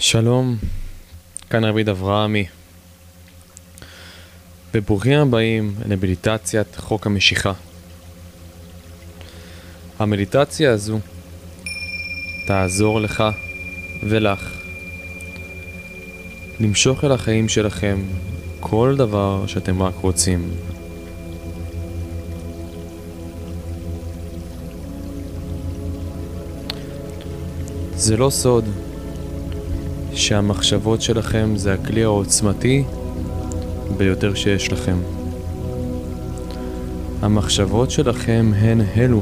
שלום, כאן רביד אברהמי, וברוכים הבאים למדיטציית חוק המשיכה. המדיטציה הזו תעזור לך ולך למשוך אל החיים שלכם כל דבר שאתם רק רוצים. זה לא סוד שהמחשבות שלכם זה הכלי העוצמתי ביותר שיש לכם. המחשבות שלכם הן אלו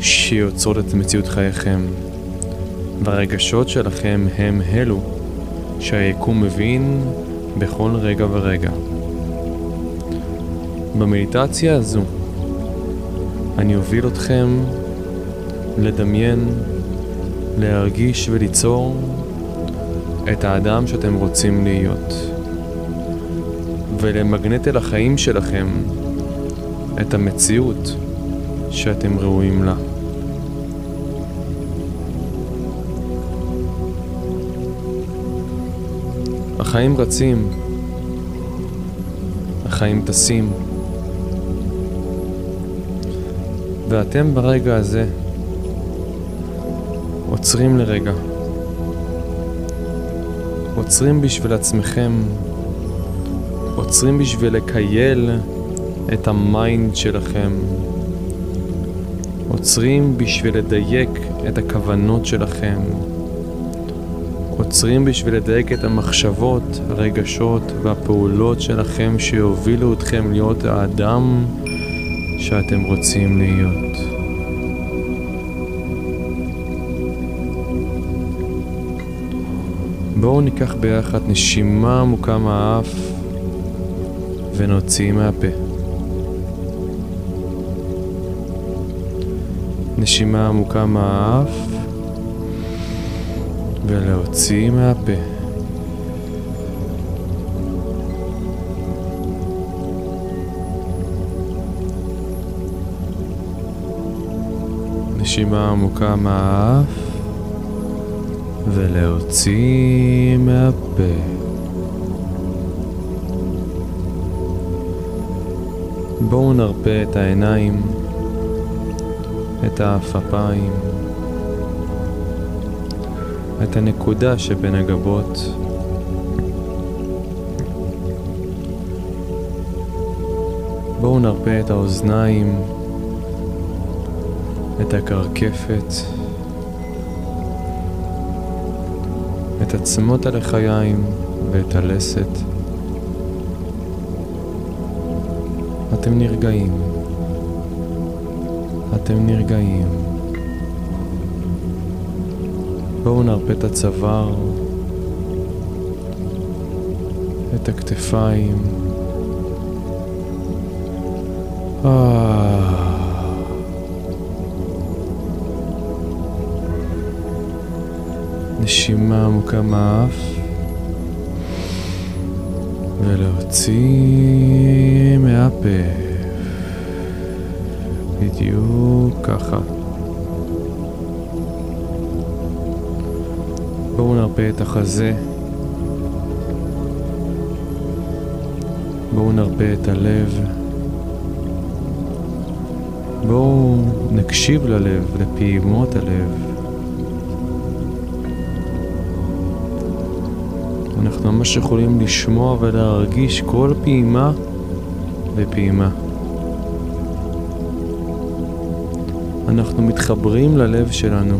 שיוצרות את מציאות חייכם, והרגשות שלכם הם אלו שהיקום מבין בכל רגע ורגע. במדיטציה הזו אני אוביל אתכם לדמיין, להרגיש וליצור את האדם שאתם רוצים להיות, ולמגנט אל החיים שלכם את המציאות שאתם ראויים לה. החיים רצים, החיים טסים, ואתם ברגע הזה עוצרים לרגע. עוצרים בשביל עצמכם, עוצרים בשביל לכייל את ה mind שלכם, עוצרים בשביל לדייק את הכוונות שלכם, עוצרים בשביל לדייק את המחשבות, הרגשות והפעולות שלכם שיובילו אתכם להיות האדם שאתם רוצים להיות. בואו ניקח ביחד נשימה עמוקה מהאף ונוציא מהפה. נשימה עמוקה מהאף ולהוציא מהפה. נשימה עמוקה מהאף ולהוציא מהפה. בואו נרפה את העיניים, את האפפיים, את הנקודה שבין הגבות. בואו נרפה את האוזניים, את הקרקפת. את עצמות הלחיים ואת הלסת. אתם נרגעים. אתם נרגעים. בואו נרפה את הצוואר, את הכתפיים. אה... נשימה עמוקה מהאף ולהוציא מהפה בדיוק ככה. בואו נרפה את החזה. בואו נרפה את הלב. בואו נקשיב ללב, לפעימות הלב. אנחנו ממש יכולים לשמוע ולהרגיש כל פעימה ופעימה. אנחנו מתחברים ללב שלנו.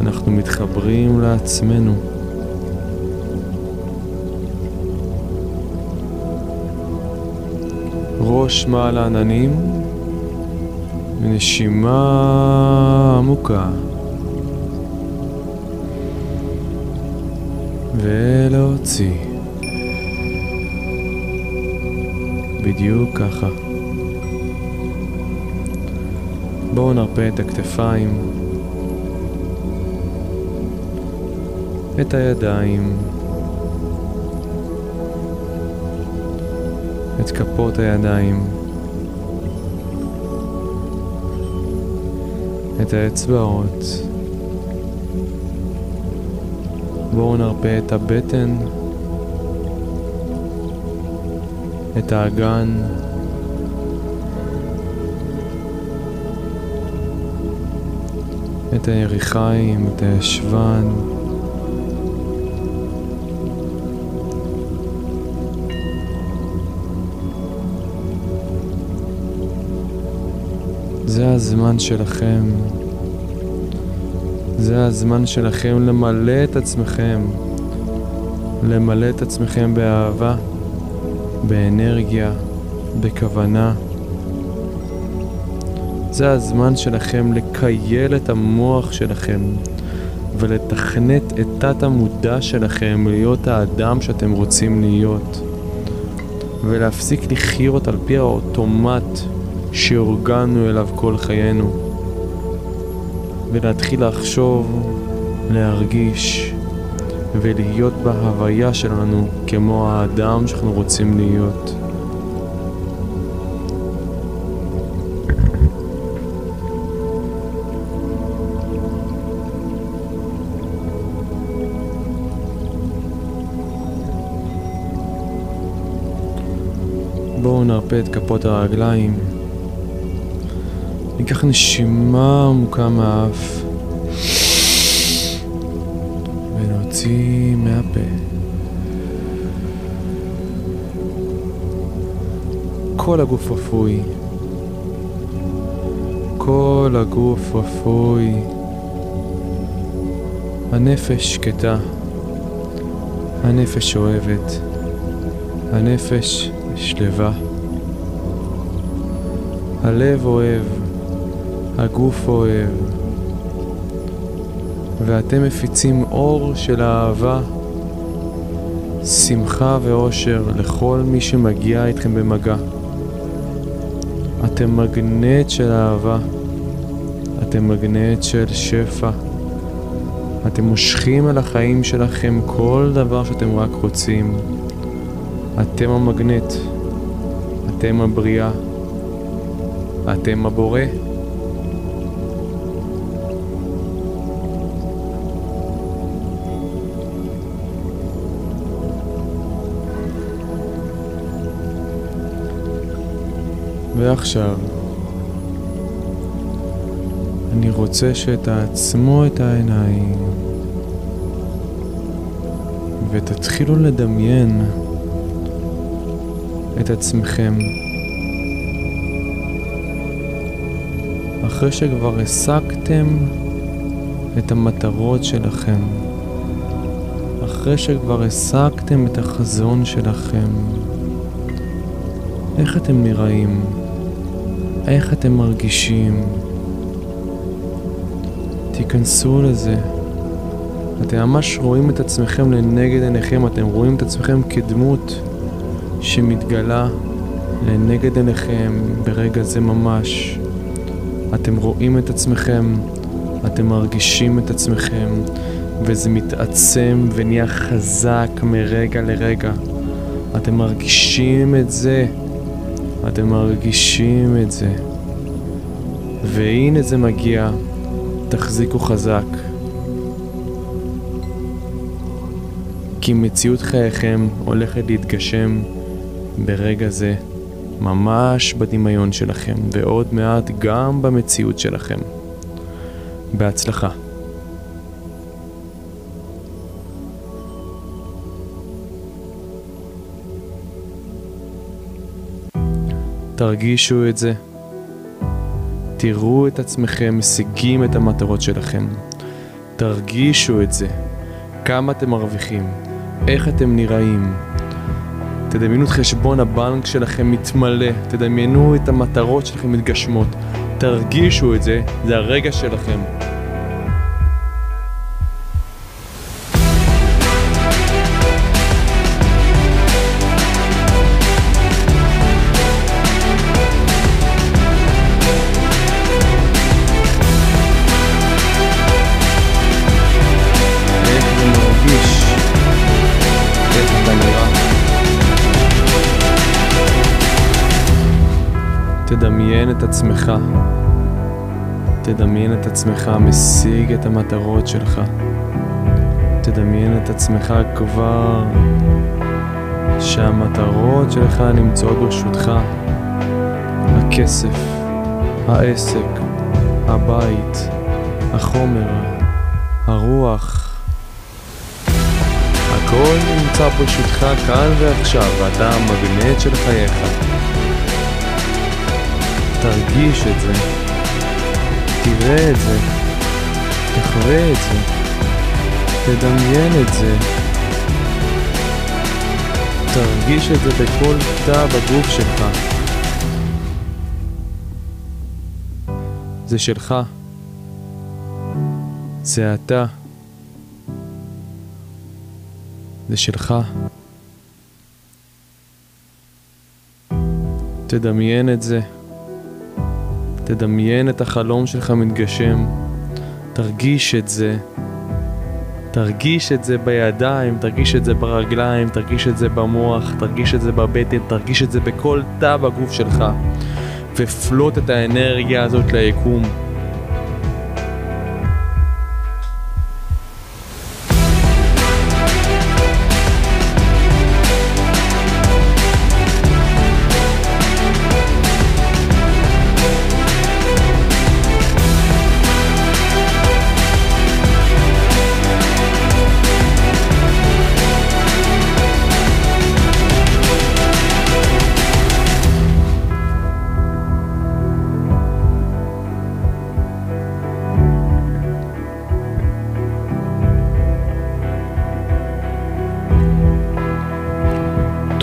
אנחנו מתחברים לעצמנו. ראש מעל העננים ונשימה עמוקה. ולהוציא. בדיוק ככה. בואו נרפה את הכתפיים, את הידיים, את כפות הידיים, את האצבעות. בואו נרפה את הבטן, את האגן, את היריחיים, את הישבן. זה הזמן שלכם. זה הזמן שלכם למלא את עצמכם. למלא את עצמכם באהבה, באנרגיה, בכוונה. זה הזמן שלכם לקייל את המוח שלכם ולתכנת את תת המודע שלכם להיות האדם שאתם רוצים להיות ולהפסיק לחיות על פי האוטומט שהורגלנו אליו כל חיינו ולהתחיל לחשוב, להרגיש ולהיות בהוויה שלנו כמו האדם שאנחנו רוצים להיות. בואו נרפה את כפות הרגליים. ניקח נשימה עמוקה מהאף ונוציא מהפה. כל הגוף אפוי. כל הגוף אפוי. הנפש שקטה. הנפש אוהבת. הנפש שלווה. הלב אוהב, הגוף אוהב, ואתם מפיצים אור של אהבה, שמחה ואושר לכל מי שמגיע איתכם במגע. אתם מגנט של אהבה, אתם מגנט של שפע. אתם מושכים על החיים שלכם כל דבר שאתם רק רוצים. אתם המגנט, אתם הבריאה, אתם הבורא. ועכשיו, אני רוצה שתעצמו את העיניים ותתחילו לדמיין את עצמכם אחרי שכבר השגתם את המטרות שלכם, אחרי שכבר השגתם את החזון שלכם, איך אתם נראים? איך אתם מרגישים? תיכנסו לזה. אתם ממש רואים את עצמכם לנגד עיניכם, אתם רואים את עצמכם כדמות שמתגלה לנגד עיניכם ברגע זה ממש. אתם רואים את עצמכם, אתם מרגישים את עצמכם, וזה מתעצם ונהיה חזק מרגע לרגע. אתם מרגישים את זה, אתם מרגישים את זה. והנה זה מגיע, תחזיקו חזק. כי מציאות חייכם הולכת להתגשם ברגע זה. ממש בדמיון שלכם, ועוד מעט גם במציאות שלכם. בהצלחה. תרגישו את זה. תראו את עצמכם משיגים את המטרות שלכם. תרגישו את זה. כמה אתם מרוויחים, איך אתם נראים, תדמיינו את חשבון הבנק שלכם מתמלא, תדמיינו את המטרות שלכם מתגשמות, תרגישו את זה, זה הרגע שלכם. תדמיין את עצמך, תדמיין את עצמך משיג את המטרות שלך. תדמיין את עצמך כבר שהמטרות שלך נמצאות ברשותך. הכסף, העסק, הבית, החומר, הרוח. הכל נמצא ברשותך כאן ועכשיו, ואתה המגנט של חייך. תרגיש את זה, תראה את זה, תחווה את זה, תדמיין את זה. תרגיש את זה בכל תא בגוף שלך. זה שלך. זה אתה. זה שלך. תדמיין את זה. תדמיין את החלום שלך מתגשם. תרגיש את זה. תרגיש את זה בידיים, תרגיש את זה ברגליים, תרגיש את זה במוח, תרגיש את זה בבטן, תרגיש את זה בכל תא בגוף שלך. ופלוט את האנרגיה הזאת ליקום.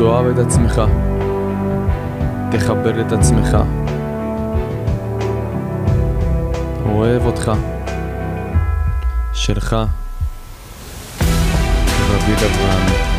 תאהב את עצמך, תכבד את עצמך, אוהב אותך, שלך, רביד אברהם.